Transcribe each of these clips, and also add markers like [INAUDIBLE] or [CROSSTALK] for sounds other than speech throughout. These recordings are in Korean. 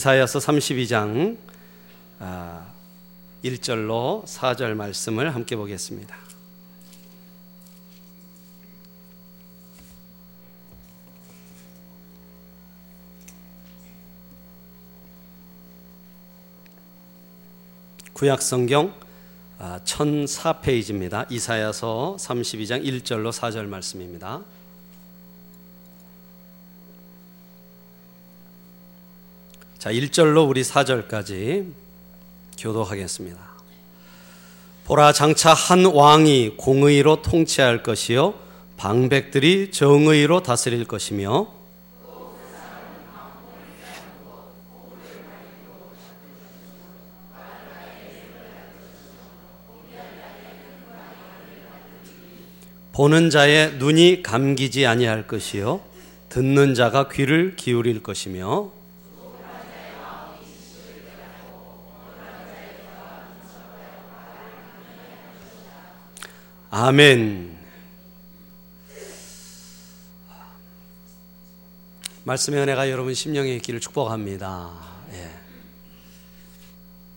이사야서 32장 1절로 아, 4절 말씀을 함께 보겠습니다. 구약 성경 1004페이지입니다. 아, 이사야서 32장 1절로 4절 말씀입니다. 자, 1절로 우리 4절까지 교도하겠습니다. 보라 장차 한 왕이 공의로 통치할 것이요 방백들이 정의로 다스릴 것이며 보는 자의 눈이 감기지 아니할 것이요 듣는 자가 귀를 기울일 것이며 아멘. 말씀의 은혜가 여러분 심령에 있기를 축복합니다. 예.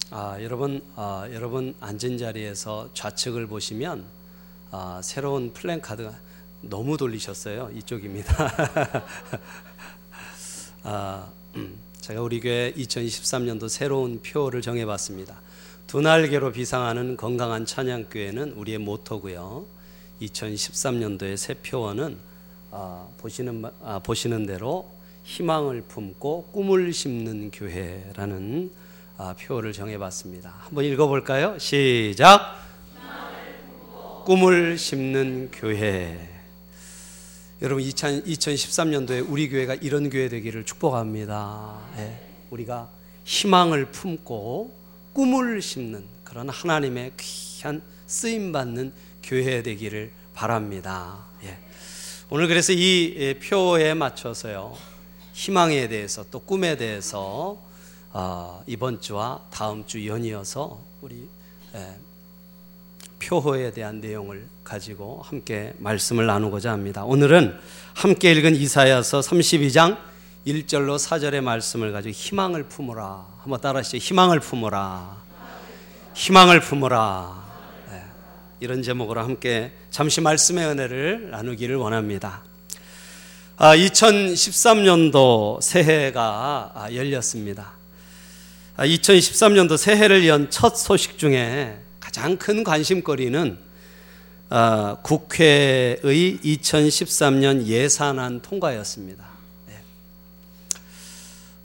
아, 여러분, 아, 여러분 앉은 자리에서 좌측을 보시면 아, 새로운 플랜카드가 너무 돌리셨어요. 이쪽입니다. [LAUGHS] 아, 음, 제가 우리 교회 2023년도 새로운 표를 정해봤습니다. 두 날개로 비상하는 건강한 찬양교회는 우리의 모토고요. 2013년도의 새 표어는 아, 보시는 아, 보시는 대로 희망을 품고 꿈을 심는 교회라는 아, 표어를 정해봤습니다. 한번 읽어볼까요? 시작. 꿈을 심는 교회. 여러분 2000, 2013년도에 우리 교회가 이런 교회 되기를 축복합니다. 네, 우리가 희망을 품고 꿈을 심는 그런 하나님의 귀한 쓰임 받는 교회 되기를 바랍니다. 예. 오늘 그래서 이 예, 표에 맞춰서요 희망에 대해서 또 꿈에 대해서 어, 이번 주와 다음 주 연이어서 우리 예, 표호에 대한 내용을 가지고 함께 말씀을 나누고자 합니다. 오늘은 함께 읽은 이사야서 32장 1절로 4절의 말씀을 가지고 희망을 품으라. 한번 따라하시죠. 희망을 품으라. 희망을 품으라. 네. 이런 제목으로 함께 잠시 말씀의 은혜를 나누기를 원합니다. 아, 2013년도 새해가 아, 열렸습니다. 아, 2013년도 새해를 연 첫 소식 중에 가장 큰 관심거리는 아, 국회의 2013년 예산안 통과였습니다.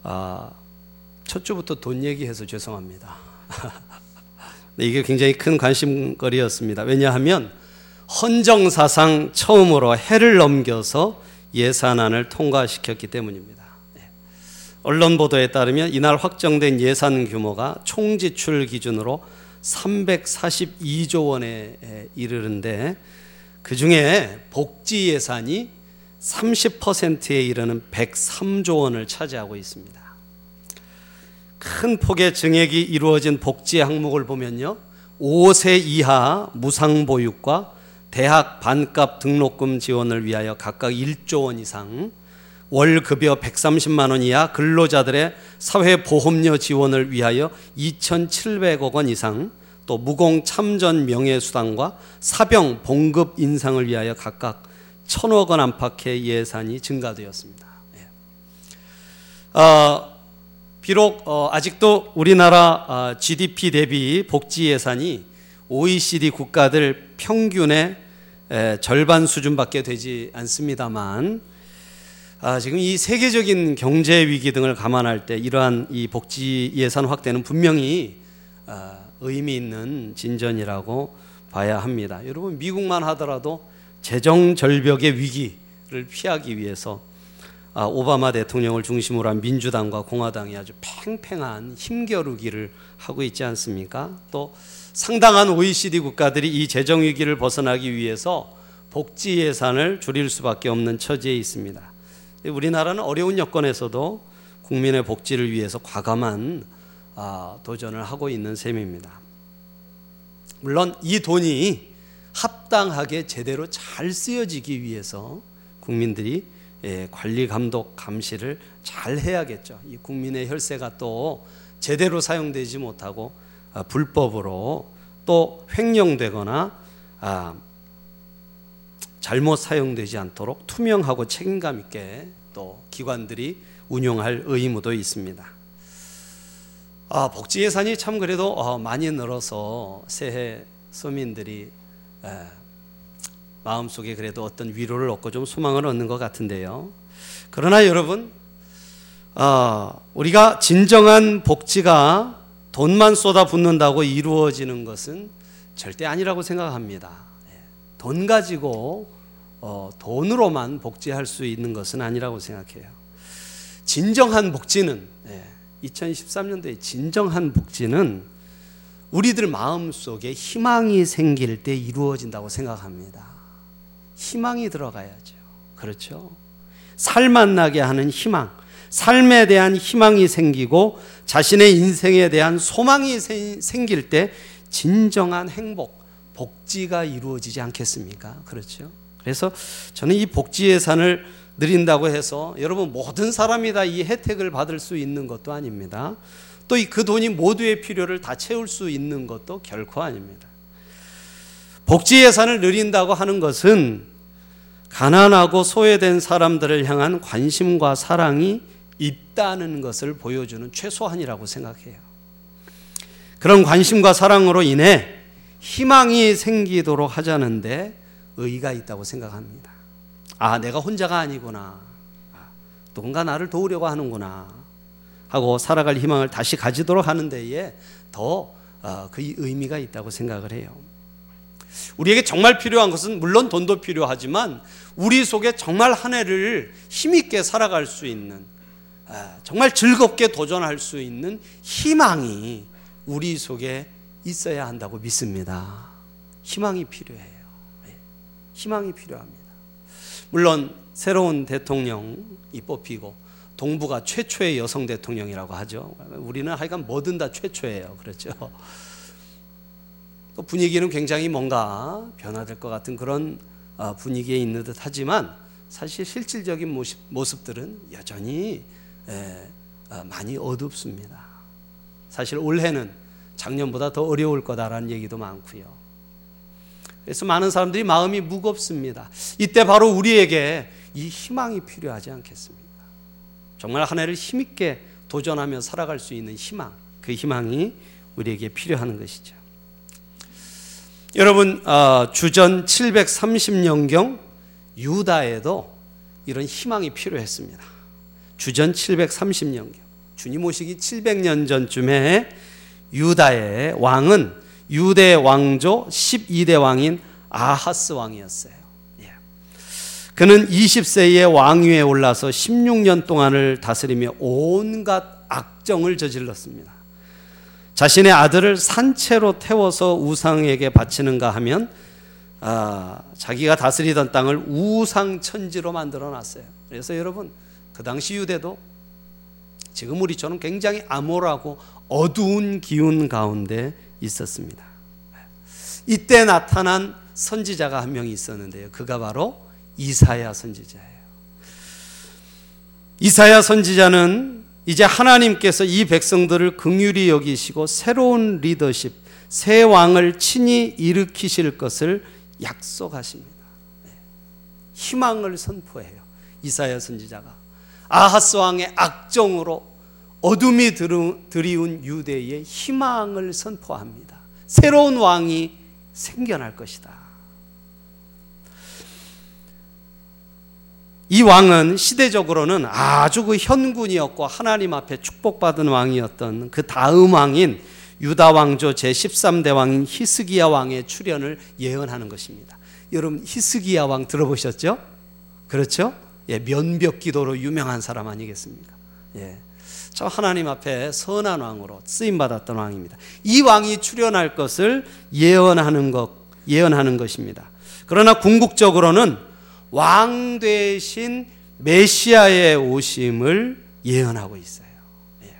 아, 첫 주부터 돈 얘기해서 죄송합니다. [LAUGHS] 이게 굉장히 큰 관심거리였습니다. 왜냐하면 헌정사상 처음으로 해를 넘겨서 예산안을 통과시켰기 때문입니다. 네. 언론 보도에 따르면 이날 확정된 예산 규모가 총 지출 기준으로 342조 원에 이르는데 그 중에 복지 예산이 30%에 이르는 103조 원을 차지하고 있습니다. 큰 폭의 증액이 이루어진 복지 항목을 보면요. 5세 이하 무상보육과 대학 반값 등록금 지원을 위하여 각각 1조 원 이상, 월급여 130만 원 이하 근로자들의 사회보험료 지원을 위하여 2,700억 원 이상, 또 무공 참전 명예수당과 사병 봉급 인상을 위하여 각각 천억 원 안팎의 예산이 증가되었습니다. 예. 어, 비록 어, 아직도 우리나라 어, GDP 대비 복지 예산이 OECD 국가들 평균의 에, 절반 수준밖에 되지 않습니다만 아, 지금 이 세계적인 경제 위기 등을 감안할 때 이러한 이 복지 예산 확대는 분명히 아, 의미 있는 진전이라고 봐야 합니다. 여러분 미국만 하더라도 재정 절벽의 위기를 피하기 위해서 아, 오바마 대통령을 중심으로 한 민주당과 공화당이 아주 팽팽한 힘겨루기를 하고 있지 않습니까? 또 상당한 OECD 국가들이 이 재정 위기를 벗어나기 위해서 복지 예산을 줄일 수밖에 없는 처지에 있습니다. 우리나라는 어려운 여건에서도 국민의 복지를 위해서 과감한 아, 도전을 하고 있는 셈입니다. 물론 이 돈이 합당하게 제대로 잘 쓰여지기 위해서 국민들이 예, 관리 감독 감시를 잘 해야겠죠. 이 국민의 혈세가 또 제대로 사용되지 못하고 아, 불법으로 또 횡령되거나 아, 잘못 사용되지 않도록 투명하고 책임감 있게 또 기관들이 운용할 의무도 있습니다. 아, 복지 예산이 참 그래도 어, 많이 늘어서 새해 서민들이 에, 마음속에 그래도 어떤 위로를 얻고 좀 소망을 얻는 것 같은데요. 그러나 여러분, 어, 우리가 진정한 복지가 돈만 쏟아붓는다고 이루어지는 것은 절대 아니라고 생각합니다. 예, 돈 가지고 어, 돈으로만 복지할 수 있는 것은 아니라고 생각해요. 진정한 복지는 예, 2013년도에 진정한 복지는 우리들 마음 속에 희망이 생길 때 이루어진다고 생각합니다. 희망이 들어가야죠. 그렇죠? 살맛 나게 하는 희망, 삶에 대한 희망이 생기고 자신의 인생에 대한 소망이 생길 때 진정한 행복, 복지가 이루어지지 않겠습니까? 그렇죠? 그래서 저는 이 복지 예산을 드린다고 해서 여러분 모든 사람이 다 이 혜택을 받을 수 있는 것도 아닙니다. 또 그 돈이 모두의 필요를 다 채울 수 있는 것도 결코 아닙니다. 복지 예산을 늘린다고 하는 것은 가난하고 소외된 사람들을 향한 관심과 사랑이 있다는 것을 보여주는 최소한이라고 생각해요. 그런 관심과 사랑으로 인해 희망이 생기도록 하자는데 의의가 있다고 생각합니다. 아, 내가 혼자가 아니구나. 누군가 나를 도우려고 하는구나. 하고 살아갈 희망을 다시 가지도록 하는 데에 더그 어, 의미가 있다고 생각을 해요. 우리에게 정말 필요한 것은 물론 돈도 필요하지만 우리 속에 정말 한 해를 힘있게 살아갈 수 있는 아, 정말 즐겁게 도전할 수 있는 희망이 우리 속에 있어야 한다고 믿습니다. 희망이 필요해요. 예, 희망이 필요합니다. 물론 새로운 대통령이 뽑히고 동부가 최초의 여성 대통령이라고 하죠. 우리는 하여간 뭐든 다 최초예요. 그렇죠. 또 분위기는 굉장히 뭔가 변화될 것 같은 그런 어, 분위기에 있는 듯 하지만 사실 실질적인 모습, 모습들은 여전히 어, 많이 어둡습니다. 사실 올해는 작년보다 더 어려울 거다라는 얘기도 많고요. 그래서 많은 사람들이 마음이 무겁습니다. 이때 바로 우리에게 이 희망이 필요하지 않겠습니까? 정말 한 해를 힘있게 도전하며 살아갈 수 있는 희망, 그 희망이 우리에게 필요한 것이죠. 여러분 어, 주전 730년경 유다에도 이런 희망이 필요했습니다. 주전 730년경 주님 오시기 700년 전쯤에 유다의 왕은 유대 왕조 12대 왕인 아하스 왕이었어요. 예. 그는 20세의 왕위에 올라서 16년 동안을 다스리며 온갖 악정을 저질렀습니다. 자신의 아들을 산채로 태워서 우상에게 바치는가 하면 아, 자기가 다스리던 땅을 우상천지로 만들어 놨어요. 그래서 여러분 그 당시 유대도 지금 우리처럼 굉장히 암울하고 어두운 기운 가운데 있었습니다. 이때 나타난 선지자가 한 명이 있었는데요. 그가 바로 이사야 선지자예요. 이사야 선지자는 이제 하나님께서 이 백성들을 긍휼히 여기시고 새로운 리더십, 새 왕을 친히 일으키실 것을 약속하십니다. 네. 희망을 선포해요. 이사야 선지자가 아하스 왕의 악정으로 어둠이 드리운 유대의 희망을 선포합니다. 새로운 왕이 생겨날 것이다. 이 왕은 시대적으로는 아주 그 현군이었고 하나님 앞에 축복받은 왕이었던 그 다음 왕인 유다 왕조 제 13대 왕인 히스기야 왕의 출현을 예언하는 것입니다. 여러분 히스기야 왕 들어보셨죠? 그렇죠? 예, 면벽 기도로 유명한 사람 아니겠습니까? 예. 저 하나님 앞에 선한 왕으로 쓰임 받았던 왕입니다. 이 왕이 출현할 것을 예언하는 것 예언하는 것입니다. 그러나 궁극적으로는 왕 대신 메시아의 오심을 예언하고 있어요. 예.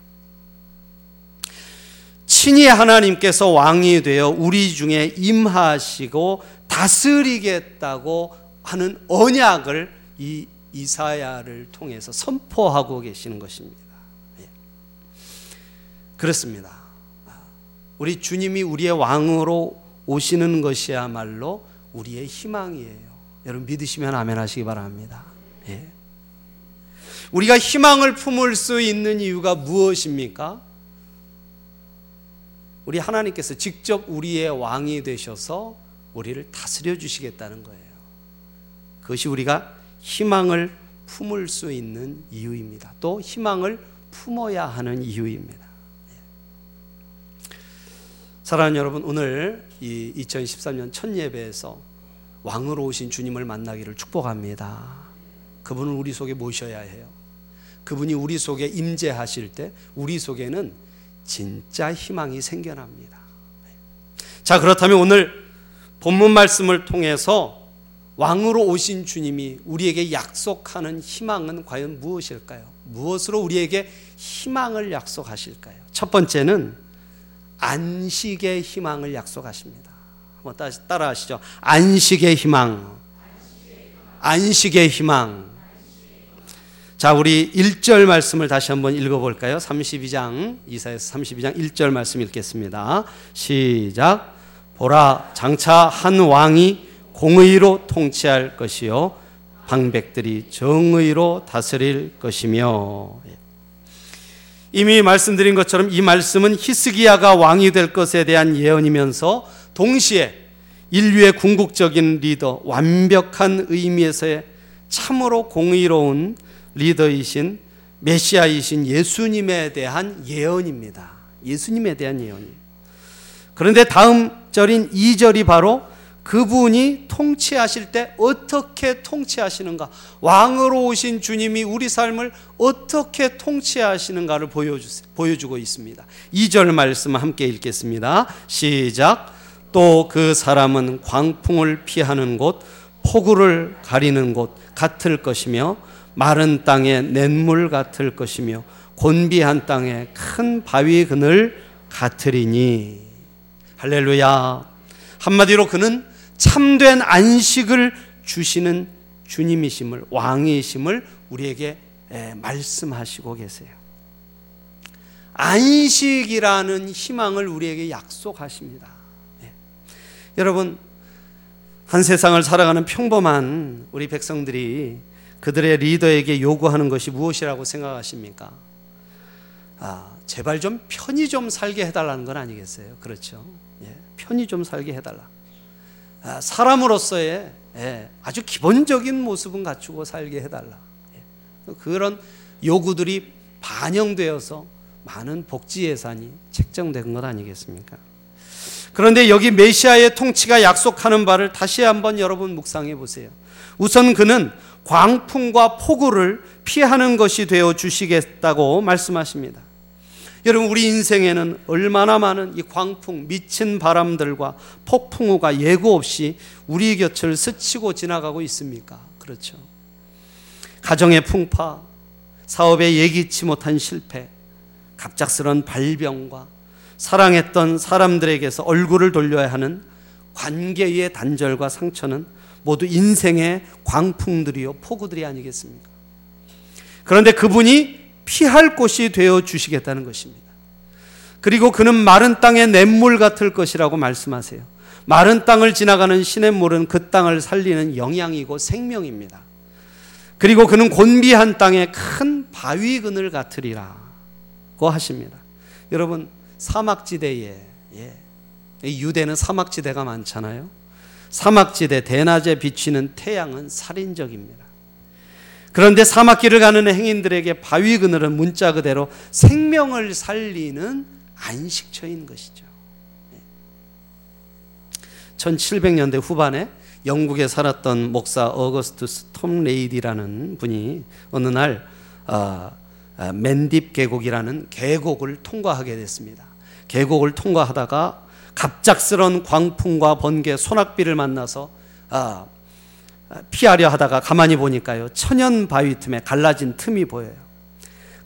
친히 하나님께서 왕이 되어 우리 중에 임하시고 다스리겠다고 하는 언약을 이 이사야를 통해서 선포하고 계시는 것입니다. 예. 그렇습니다. 우리 주님이 우리의 왕으로 오시는 것이야말로 우리의 희망이에요. 여러분 믿으시면 아멘 하시기 바랍니다. 예. 우리가 희망을 품을 수 있는 이유가 무엇입니까? 우리 하나님께서 직접 우리의 왕이 되셔서 우리를 다스려 주시겠다는 거예요. 그것이 우리가 희망을 품을 수 있는 이유입니다. 또 희망을 품어야 하는 이유입니다. 사랑하는 여러분, 오늘 이 2013년 첫 예배에서 왕으로 오신 주님을 만나기를 축복합니다. 그분을 우리 속에 모셔야 해요. 그분이 우리 속에 임재하실 때 우리 속에는 진짜 희망이 생겨납니다. 자, 그렇다면 오늘 본문 말씀을 통해서 왕으로 오신 주님이 우리에게 약속하는 희망은 과연 무엇일까요? 무엇으로 우리에게 희망을 약속하실까요? 첫 번째는 안식의 희망을 약속하십니다. 한번 따라 하시죠. 안식의 희망. 안식의 희망. 자, 우리 1절 말씀을 다시 한번 읽어 볼까요? 32장 이사에서 32장 1절 말씀 읽겠습니다. 시작. 보라 장차 한 왕이 공의로 통치할 것이요 방백들이 정의로 다스릴 것이며 이미 말씀드린 것처럼 이 말씀은 히스기야가 왕이 될 것에 대한 예언이면서 동시에 인류의 궁극적인 리더 완벽한 의미에서의 참으로 공의로운 리더이신 메시아이신 예수님에 대한 예언입니다. 예수님에 대한 예언이에요. 그런데 다음 절인 2절이 바로 그분이 통치하실 때 어떻게 통치하시는가, 왕으로 오신 주님이 우리 삶을 어떻게 통치하시는가를 보여주고 있습니다. 2절 말씀 함께 읽겠습니다. 시작. 또 그 사람은 광풍을 피하는 곳, 폭우를 가리는 곳 같을 것이며 마른 땅에 냇물 같을 것이며 곤비한 땅에 큰 바위 그늘 같으리니 할렐루야 한마디로 그는 참된 안식을 주시는 주님이심을 왕이심을 우리에게 말씀하시고 계세요. 안식이라는 희망을 우리에게 약속하십니다. 네. 여러분 한 세상을 살아가는 평범한 우리 백성들이 그들의 리더에게 요구하는 것이 무엇이라고 생각하십니까? 아, 제발 좀 편히 좀 살게 해달라는 건 아니겠어요? 그렇죠? 예, 편히 좀 살게 해달라. 아, 사람으로서의 예, 아주 기본적인 모습은 갖추고 살게 해달라. 예, 그런 요구들이 반영되어서 많은 복지 예산이 책정된 것 아니겠습니까? 그런데 여기 메시아의 통치가 약속하는 바를 다시 한번 여러분 묵상해 보세요. 우선 그는 광풍과 폭우를 피하는 것이 되어 주시겠다고 말씀하십니다. 여러분 우리 인생에는 얼마나 많은 이 광풍, 미친 바람들과 폭풍우가 예고 없이 우리 곁을 스치고 지나가고 있습니까? 그렇죠. 가정의 풍파, 사업에 예기치 못한 실패, 갑작스런 발병과 사랑했던 사람들에게서 얼굴을 돌려야 하는 관계의 단절과 상처는 모두 인생의 광풍들이요, 폭우들이 아니겠습니까? 그런데 그분이 피할 곳이 되어 주시겠다는 것입니다. 그리고 그는 마른 땅의 냇물 같을 것이라고 말씀하세요. 마른 땅을 지나가는 시냇물은 그 땅을 살리는 영양이고 생명입니다. 그리고 그는 곤비한 땅에 큰 바위 그늘 같으리라고 하십니다. 여러분 사막지대에 예, 유대는 사막지대가 많잖아요. 사막지대 대낮에 비치는 태양은 살인적입니다. 그런데 사막길을 가는 행인들에게 바위 그늘은 문자 그대로 생명을 살리는 안식처인 것이죠. 1700년대 후반에 영국에 살았던 목사 어거스투스 톰 레이디라는 분이 어느 날 어, 어, 맨딥 계곡이라는 계곡을 통과하게 됐습니다. 계곡을 통과하다가 갑작스런 광풍과 번개, 소낙비를 만나서 아, 피하려 하다가 가만히 보니까요 천연 바위 틈에 갈라진 틈이 보여요.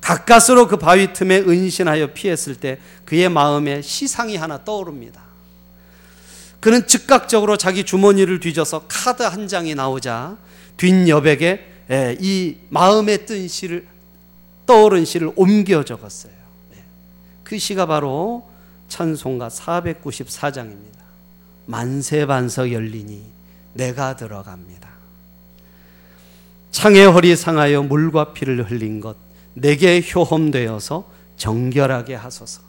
가까스로 그 바위 틈에 은신하여 피했을 때 그의 마음에 시상이 하나 떠오릅니다. 그는 즉각적으로 자기 주머니를 뒤져서 카드 한 장이 나오자 뒷 여백에 예, 이 마음에 뜬 시를 떠오른 시를 옮겨 적었어요. 예. 그 시가 바로 찬송가 494장입니다. 만세 반석 열리니 내가 들어갑니다. 창의 허리 상하여 물과 피를 흘린 것 내게 효험되어서 정결하게 하소서.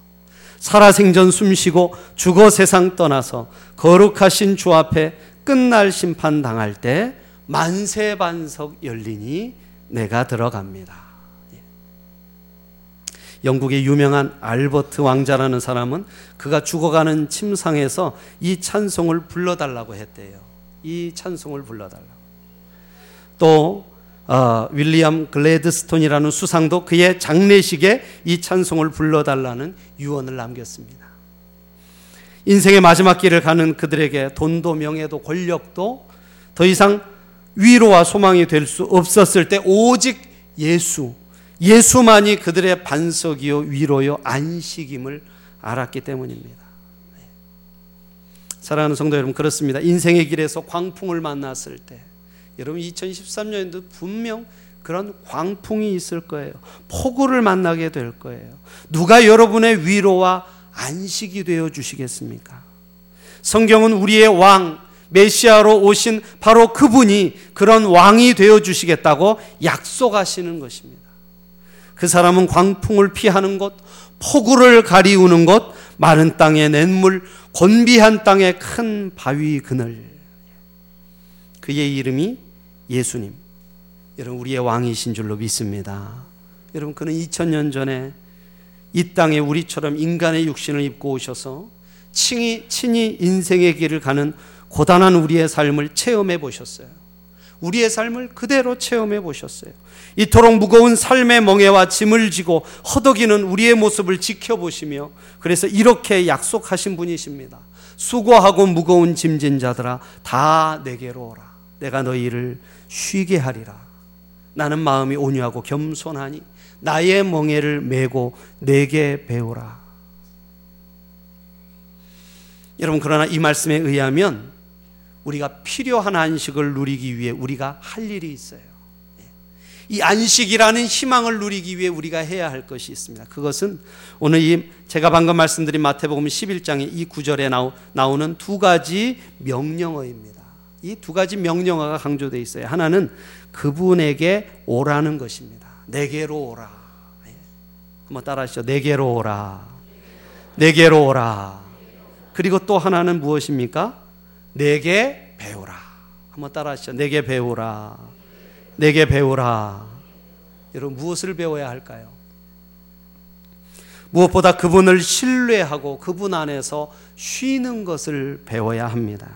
살아생전 숨쉬고 죽어 세상 떠나서 거룩하신 주 앞에 끝날 심판 당할 때 만세 반석 열리니 내가 들어갑니다. 예. 영국의 유명한 알버트 왕자라는 사람은 그가 죽어가는 침상에서 이 찬송을 불러달라고 했대요. 이 찬송을 불러달라고. 또 어, 윌리엄 글래드스톤이라는 수상도 그의 장례식에 이 찬송을 불러달라는 유언을 남겼습니다. 인생의 마지막 길을 가는 그들에게 돈도 명예도 권력도 더 이상 위로와 소망이 될 수 없었을 때 오직 예수, 예수만이 그들의 반석이요 위로요 안식임을 알았기 때문입니다. 네. 사랑하는 성도 여러분 그렇습니다. 인생의 길에서 광풍을 만났을 때 여러분 2013년에도 분명 그런 광풍이 있을 거예요. 폭우를 만나게 될 거예요. 누가 여러분의 위로와 안식이 되어 주시겠습니까? 성경은 우리의 왕 메시아로 오신 바로 그분이 그런 왕이 되어 주시겠다고 약속하시는 것입니다. 그 사람은 광풍을 피하는 것, 폭우를 가리우는 것, 마른 땅의 냇물, 곤비한 땅의 큰 바위 그늘. 그의 이름이 예수님. 여러분 우리의 왕이신 줄로 믿습니다. 여러분 그는 2000년 전에 이 땅에 우리처럼 인간의 육신을 입고 오셔서 친히, 친히 인생의 길을 가는 고단한 우리의 삶을 체험해 보셨어요. 우리의 삶을 그대로 체험해 보셨어요. 이토록 무거운 삶의 멍에와 짐을 지고 허덕이는 우리의 모습을 지켜보시며 그래서 이렇게 약속하신 분이십니다. 수고하고 무거운 짐진 자들아 다 내게로 오라. 내가 너희를 쉬게 하리라. 나는 마음이 온유하고 겸손하니 나의 멍에를 메고 내게 배우라. 여러분 그러나 이 말씀에 의하면 우리가 필요한 안식을 누리기 위해 우리가 할 일이 있어요. 예. 이 안식이라는 희망을 누리기 위해 우리가 해야 할 것이 있습니다. 그것은 오늘 이 제가 방금 말씀드린 마태복음 11장의 이 구절에 나오는 두 가지 명령어입니다. 이 두 가지 명령어가 강조되어 있어요. 하나는 그분에게 오라는 것입니다. 내게로 오라. 예. 한번 따라하시죠. 내게로 오라. 내게로 오라. 그리고 또 하나는 무엇입니까? 내게 배우라. 한번 따라하시죠. 내게 배우라. 내게 배우라. 여러분 무엇을 배워야 할까요? 무엇보다 그분을 신뢰하고 그분 안에서 쉬는 것을 배워야 합니다.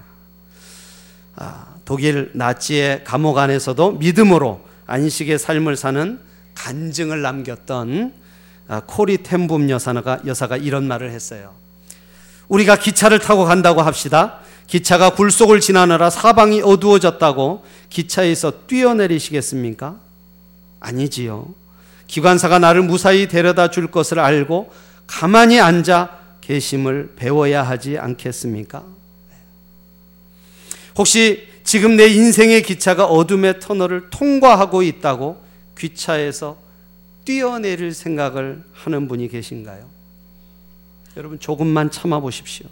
아, 독일 나치의 감옥 안에서도 믿음으로 안식의 삶을 사는 간증을 남겼던 아, 코리 템붐 여사가, 여사가 이런 말을 했어요. 우리가 기차를 타고 간다고 합시다. 기차가 굴속을 지나느라 사방이 어두워졌다고 기차에서 뛰어내리시겠습니까? 아니지요. 기관사가 나를 무사히 데려다 줄 것을 알고 가만히 앉아 계심을 배워야 하지 않겠습니까? 혹시 지금 내 인생의 기차가 어둠의 터널을 통과하고 있다고 귀차에서 뛰어내릴 생각을 하는 분이 계신가요? 여러분 조금만 참아 보십시오.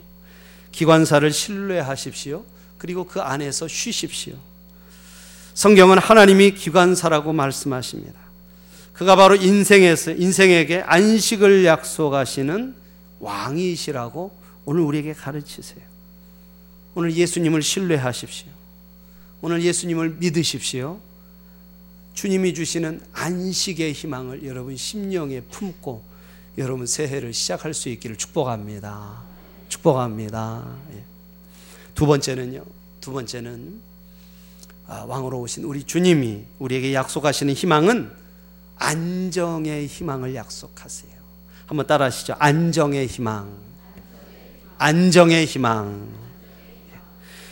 기관사를 신뢰하십시오. 그리고 그 안에서 쉬십시오. 성경은 하나님이 기관사라고 말씀하십니다. 그가 바로 인생에서 인생에게 안식을 약속하시는 왕이시라고 오늘 우리에게 가르치세요. 오늘 예수님을 신뢰하십시오. 오늘 예수님을 믿으십시오. 주님이 주시는 안식의 희망을 여러분 심령에 품고 여러분 새해를 시작할 수 있기를 축복합니다. 축복합니다. 예. 두 번째는요. 두 번째는 아, 왕으로 오신 우리 주님이 우리에게 약속하시는 희망은 안정의 희망을 약속하세요. 한번 따라하시죠. 안정의 희망. 안정의 희망. 예.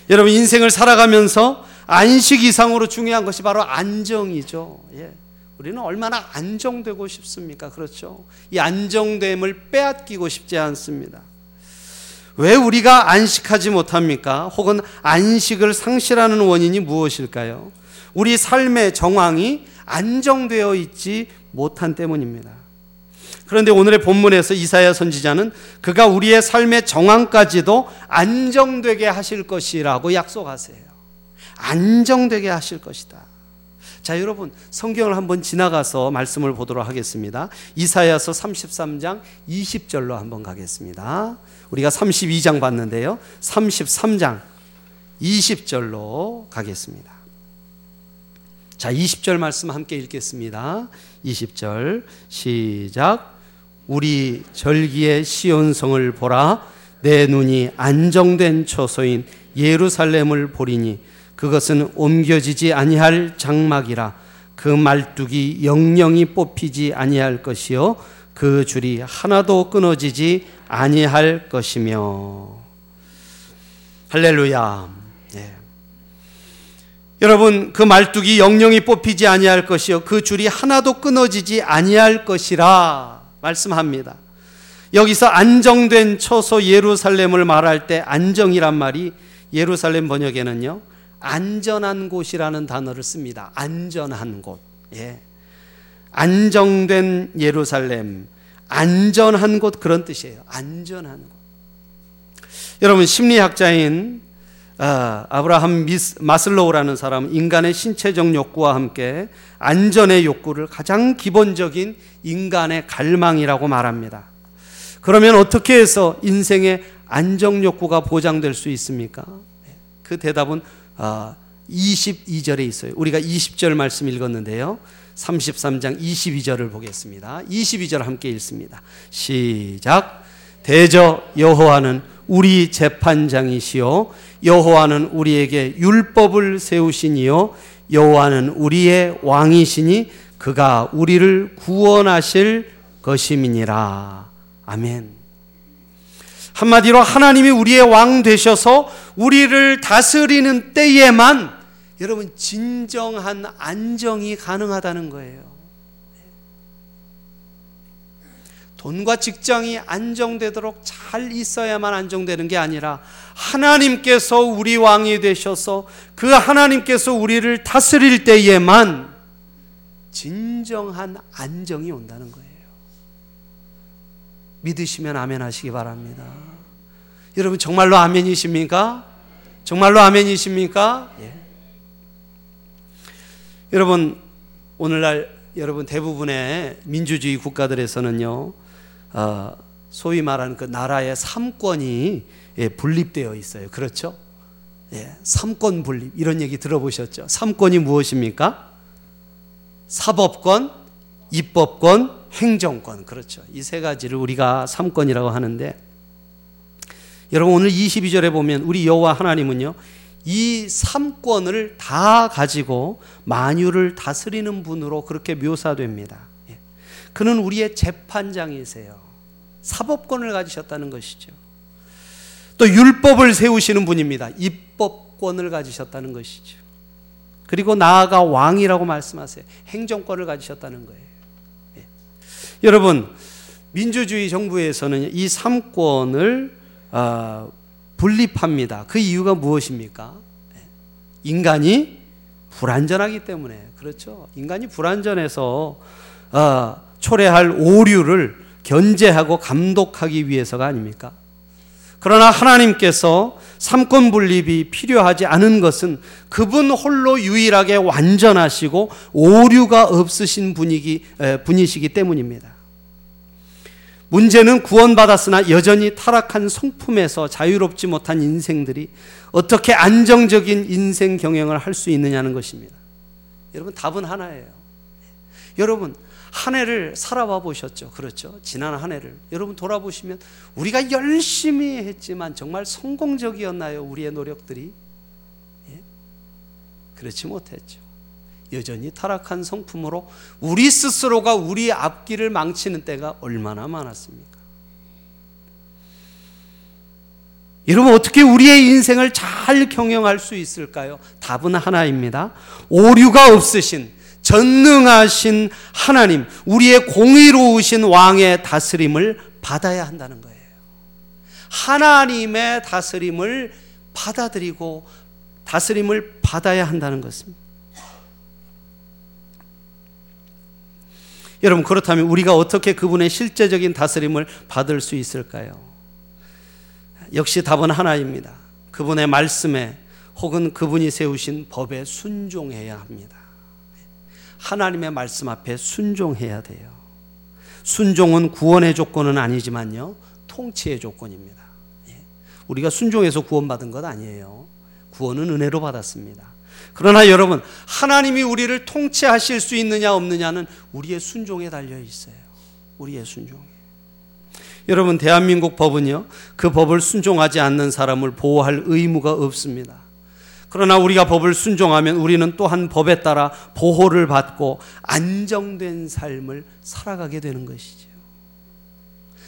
여러분 인생을 살아가면서 안식 이상으로 중요한 것이 바로 안정이죠. 예. 우리는 얼마나 안정되고 싶습니까? 그렇죠. 이 안정됨을 빼앗기고 싶지 않습니다. 왜 우리가 안식하지 못합니까? 혹은 안식을 상실하는 원인이 무엇일까요? 우리 삶의 정황이 안정되어 있지 못한 때문입니다. 그런데 오늘의 본문에서 이사야 선지자는 그가 우리의 삶의 정황까지도 안정되게 하실 것이라고 약속하세요. 안정되게 하실 것이다. 자, 여러분, 성경을 한번 지나가서 말씀을 보도록 하겠습니다. 이사야서 33장 20절로 한번 가겠습니다. 우리가 32장 봤는데요. 33장 20절로 가겠습니다. 자, 20절 말씀 함께 읽겠습니다. 20절 시작. 우리 절기의 시온성을 보라. 내 눈이 안정된 초소인 예루살렘을 보리니 그것은 옮겨지지 아니할 장막이라 그 말뚝이 영영이 뽑히지 아니할 것이요 그 줄이 하나도 끊어지지 아니할 것이며 할렐루야. 네. 여러분 그 말뚝이 영영이 뽑히지 아니할 것이요 그 줄이 하나도 끊어지지 아니할 것이라 말씀합니다. 여기서 안정된 처소 예루살렘을 말할 때 안정이란 말이 예루살렘 번역에는요 안전한 곳이라는 단어를 씁니다. 안전한 곳. 예. 안정된 예루살렘. 안전한 곳 그런 뜻이에요. 안전한 곳. 여러분 심리학자인 아, 아브라함 미스, 마슬로우라는 사람 인간의 신체적 욕구와 함께 안전의 욕구를 가장 기본적인 인간의 갈망이라고 말합니다. 그러면 어떻게 해서 인생의 안정 욕구가 보장될 수 있습니까? 그 대답은 22절에 아, 있어요. 우리가 20절 말씀 읽었는데요. 33장 22절을 보겠습니다. 22절 함께 읽습니다. 시작. 대저 여호와는 우리 재판장이시요 여호와는 우리에게 율법을 세우시니요 여호와는 우리의 왕이시니 그가 우리를 구원하실 것임이니라. 아멘. 한마디로 하나님이 우리의 왕 되셔서 우리를 다스리는 때에만 여러분 진정한 안정이 가능하다는 거예요. 돈과 직장이 안정되도록 잘 있어야만 안정되는 게 아니라 하나님께서 우리 왕이 되셔서 그 하나님께서 우리를 다스릴 때에만 진정한 안정이 온다는 거예요. 믿으시면 아멘 하시기 바랍니다. 여러분 정말로 아멘이십니까? 정말로 아멘이십니까? 예. 여러분 오늘날 여러분 대부분의 민주주의 국가들에서는요, 어, 소위 말하는 그 나라의 삼권이 예, 분립되어 있어요. 그렇죠? 예, 삼권 분립 이런 얘기 들어보셨죠? 삼권이 무엇입니까? 사법권, 입법권, 행정권 그렇죠. 이 세 가지를 우리가 삼권이라고 하는데 여러분 오늘 22절에 보면 우리 여호와 하나님은요. 이 삼권을 다 가지고 만유를 다스리는 분으로 그렇게 묘사됩니다. 예. 그는 우리의 재판장이세요. 사법권을 가지셨다는 것이죠. 또 율법을 세우시는 분입니다. 입법권을 가지셨다는 것이죠. 그리고 나아가 왕이라고 말씀하세요. 행정권을 가지셨다는 거예요. 예. 여러분, 민주주의 정부에서는 이 삼권을 어, 분립합니다. 그 이유가 무엇입니까? 예. 인간이 불안전하기 때문에 그렇죠. 인간이 불안전해서 어, 초래할 오류를 견제하고 감독하기 위해서가 아닙니까? 그러나 하나님께서 삼권 분립이 필요하지 않은 것은 그분 홀로 유일하게 완전하시고 오류가 없으신 분이기, 분이시기 때문입니다. 문제는 구원받았으나 여전히 타락한 성품에서 자유롭지 못한 인생들이 어떻게 안정적인 인생 경영을 할 수 있느냐는 것입니다. 여러분, 답은 하나예요. 여러분, 한 해를 살아봐 보셨죠? 그렇죠? 지난 한 해를. 여러분 돌아보시면 우리가 열심히 했지만 정말 성공적이었나요? 우리의 노력들이? 예? 그렇지 못했죠. 여전히 타락한 성품으로 우리 스스로가 우리 앞길을 망치는 때가 얼마나 많았습니까? 여러분 어떻게 우리의 인생을 잘 경영할 수 있을까요? 답은 하나입니다. 오류가 없으신 전능하신 하나님, 우리의 공의로우신 왕의 다스림을 받아야 한다는 거예요. 하나님의 다스림을 받아들이고 다스림을 받아야 한다는 것입니다. 여러분 그렇다면 우리가 어떻게 그분의 실제적인 다스림을 받을 수 있을까요? 역시 답은 하나입니다. 그분의 말씀에 혹은 그분이 세우신 법에 순종해야 합니다. 하나님의 말씀 앞에 순종해야 돼요. 순종은 구원의 조건은 아니지만요, 통치의 조건입니다. 예. 우리가 순종해서 구원받은 것 아니에요. 구원은 은혜로 받았습니다. 그러나 여러분, 하나님이 우리를 통치하실 수 있느냐 없느냐는 우리의 순종에 달려 있어요. 우리의 순종에. 여러분, 대한민국 법은요, 그 법을 순종하지 않는 사람을 보호할 의무가 없습니다. 그러나 우리가 법을 순종하면 우리는 또한 법에 따라 보호를 받고 안정된 삶을 살아가게 되는 것이죠.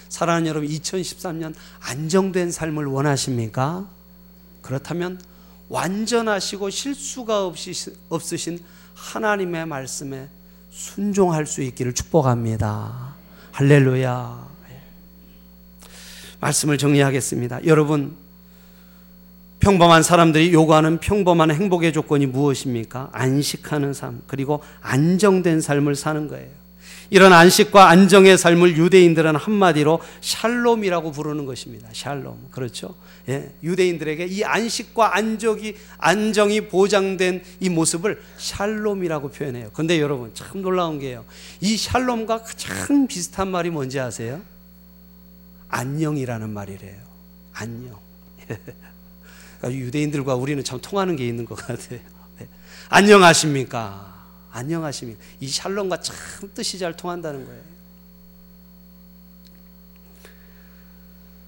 사랑하는 여러분, 2013년 안정된 삶을 원하십니까? 그렇다면 완전하시고 실수가 없으신 하나님의 말씀에 순종할 수 있기를 축복합니다. 할렐루야. 말씀을 정리하겠습니다. 여러분, 평범한 사람들이 요구하는 평범한 행복의 조건이 무엇입니까? 안식하는 삶, 그리고 안정된 삶을 사는 거예요. 이런 안식과 안정의 삶을 유대인들은 한마디로 샬롬이라고 부르는 것입니다. 샬롬. 그렇죠? 예, 유대인들에게 이 안식과 안정이, 안정이 보장된 이 모습을 샬롬이라고 표현해요. 근데 여러분, 참 놀라운 게요. 이 샬롬과 가장 비슷한 말이 뭔지 아세요? 안녕이라는 말이래요. 안녕. [LAUGHS] 그러니까 유대인들과 우리는 참 통하는 게 있는 것 같아요. 네. 안녕하십니까? 안녕하십니까? 이 샬롬과 참 뜻이 잘 통한다는 거예요.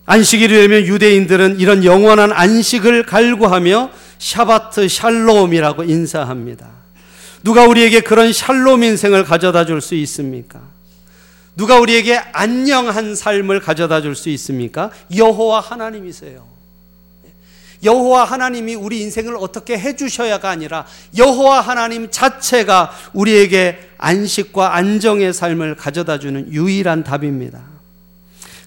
안식일이 되면 유대인들은 이런 영원한 안식을 갈구하며 샤바트 샬롬이라고 인사합니다. 누가 우리에게 그런 샬롬 인생을 가져다 줄 수 있습니까? 누가 우리에게 안녕한 삶을 가져다 줄 수 있습니까? 여호와 하나님이세요. 여호와 하나님이 우리 인생을 어떻게 해 주셔야가 아니라 여호와 하나님 자체가 우리에게 안식과 안정의 삶을 가져다 주는 유일한 답입니다.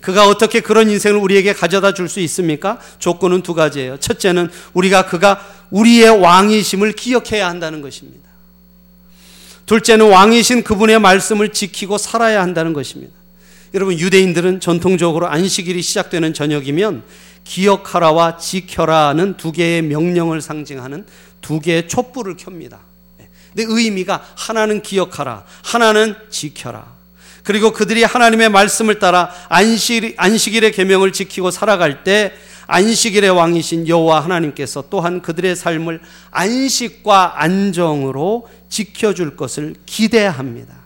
그가 어떻게 그런 인생을 우리에게 가져다 줄 수 있습니까? 조건은 두 가지예요. 첫째는 우리가 그가 우리의 왕이심을 기억해야 한다는 것입니다. 둘째는 왕이신 그분의 말씀을 지키고 살아야 한다는 것입니다. 여러분 유대인들은 전통적으로 안식일이 시작되는 저녁이면 기억하라와 지켜라는 두 개의 명령을 상징하는 두 개의 촛불을 켭니다. 근데 의미가 하나는 기억하라, 하나는 지켜라. 그리고 그들이 하나님의 말씀을 따라 안식, 안식일의 계명을 지키고 살아갈 때 안식일의 왕이신 여호와 하나님께서 또한 그들의 삶을 안식과 안정으로 지켜줄 것을 기대합니다.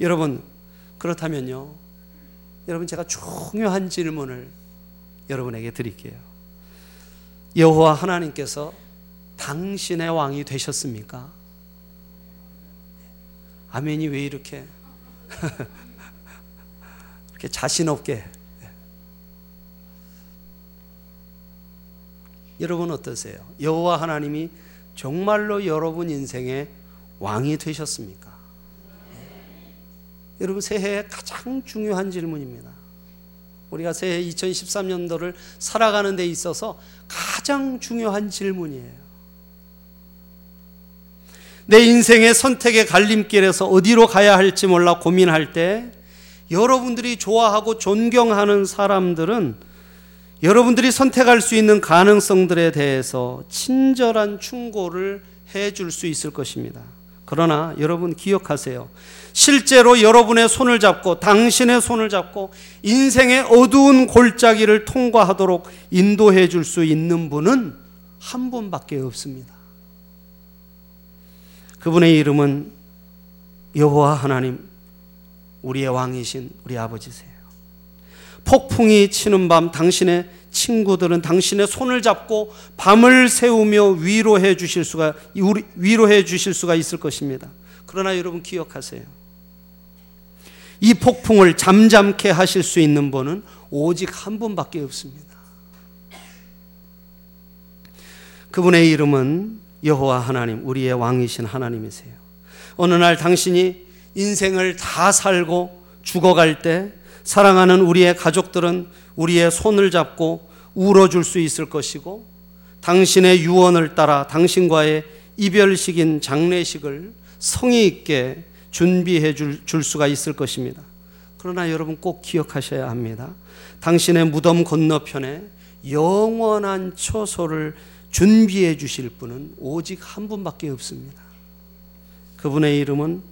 여러분 그렇다면요 여러분 제가 중요한 질문을 여러분에게 드릴게요. 여호와 하나님께서 당신의 왕이 되셨습니까? 아멘이 왜 이렇게 [LAUGHS] 이렇게 자신 없게 여러분 어떠세요? 여호와 하나님이 정말로 여러분 인생의 왕이 되셨습니까? 여러분 새해에 가장 중요한 질문입니다. 우리가 새해 2013년도를 살아가는 데 있어서 가장 중요한 질문이에요. 내 인생의 선택의 갈림길에서 어디로 가야 할지 몰라 고민할 때 여러분들이 좋아하고 존경하는 사람들은 여러분들이 선택할 수 있는 가능성들에 대해서 친절한 충고를 해 줄 수 있을 것입니다. 그러나 여러분 기억하세요. 실제로 여러분의 손을 잡고 당신의 손을 잡고 인생의 어두운 골짜기를 통과하도록 인도해 줄 수 있는 분은 한 분밖에 없습니다. 그분의 이름은 여호와 하나님 우리의 왕이신 우리 아버지세요. 폭풍이 치는 밤 당신의 친구들은 당신의 손을 잡고 밤을 새우며 위로해 주실 수가 위로해 주실 수가 있을 것입니다. 그러나 여러분 기억하세요. 이 폭풍을 잠잠케 하실 수 있는 분은 오직 한 분밖에 없습니다. 그분의 이름은 여호와 하나님, 우리의 왕이신 하나님이세요. 어느 날 당신이 인생을 다 살고 죽어갈 때 사랑하는 우리의 가족들은 우리의 손을 잡고 울어줄 수 있을 것이고 당신의 유언을 따라 당신과의 이별식인 장례식을 성의 있게 준비해 줄, 줄 수가 있을 것입니다. 그러나 여러분 꼭 기억하셔야 합니다. 당신의 무덤 건너편에 영원한 처소를 준비해 주실 분은 오직 한 분밖에 없습니다. 그분의 이름은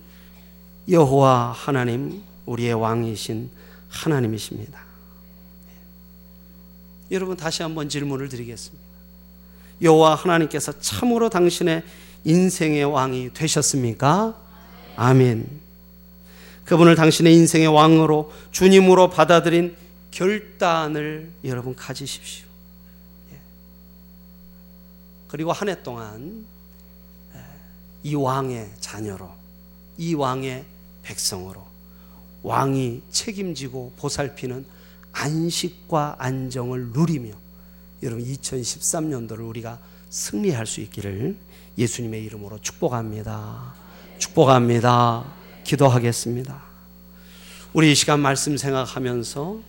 여호와 하나님, 우리의 왕이신 하나님이십니다. 여러분 다시 한번 질문을 드리겠습니다. 여호와 하나님께서 참으로 당신의 인생의 왕이 되셨습니까? 아멘. 그분을 당신의 인생의 왕으로 주님으로 받아들인 결단을 여러분 가지십시오. 예. 그리고 한 해 동안 이 왕의 자녀로, 이 왕의 백성으로 왕이 책임지고 보살피는 안식과 안정을 누리며 여러분 2013년도를 우리가 승리할 수 있기를 예수님의 이름으로 축복합니다. 축복합니다. 기도하겠습니다. 우리 이 시간 말씀 생각하면서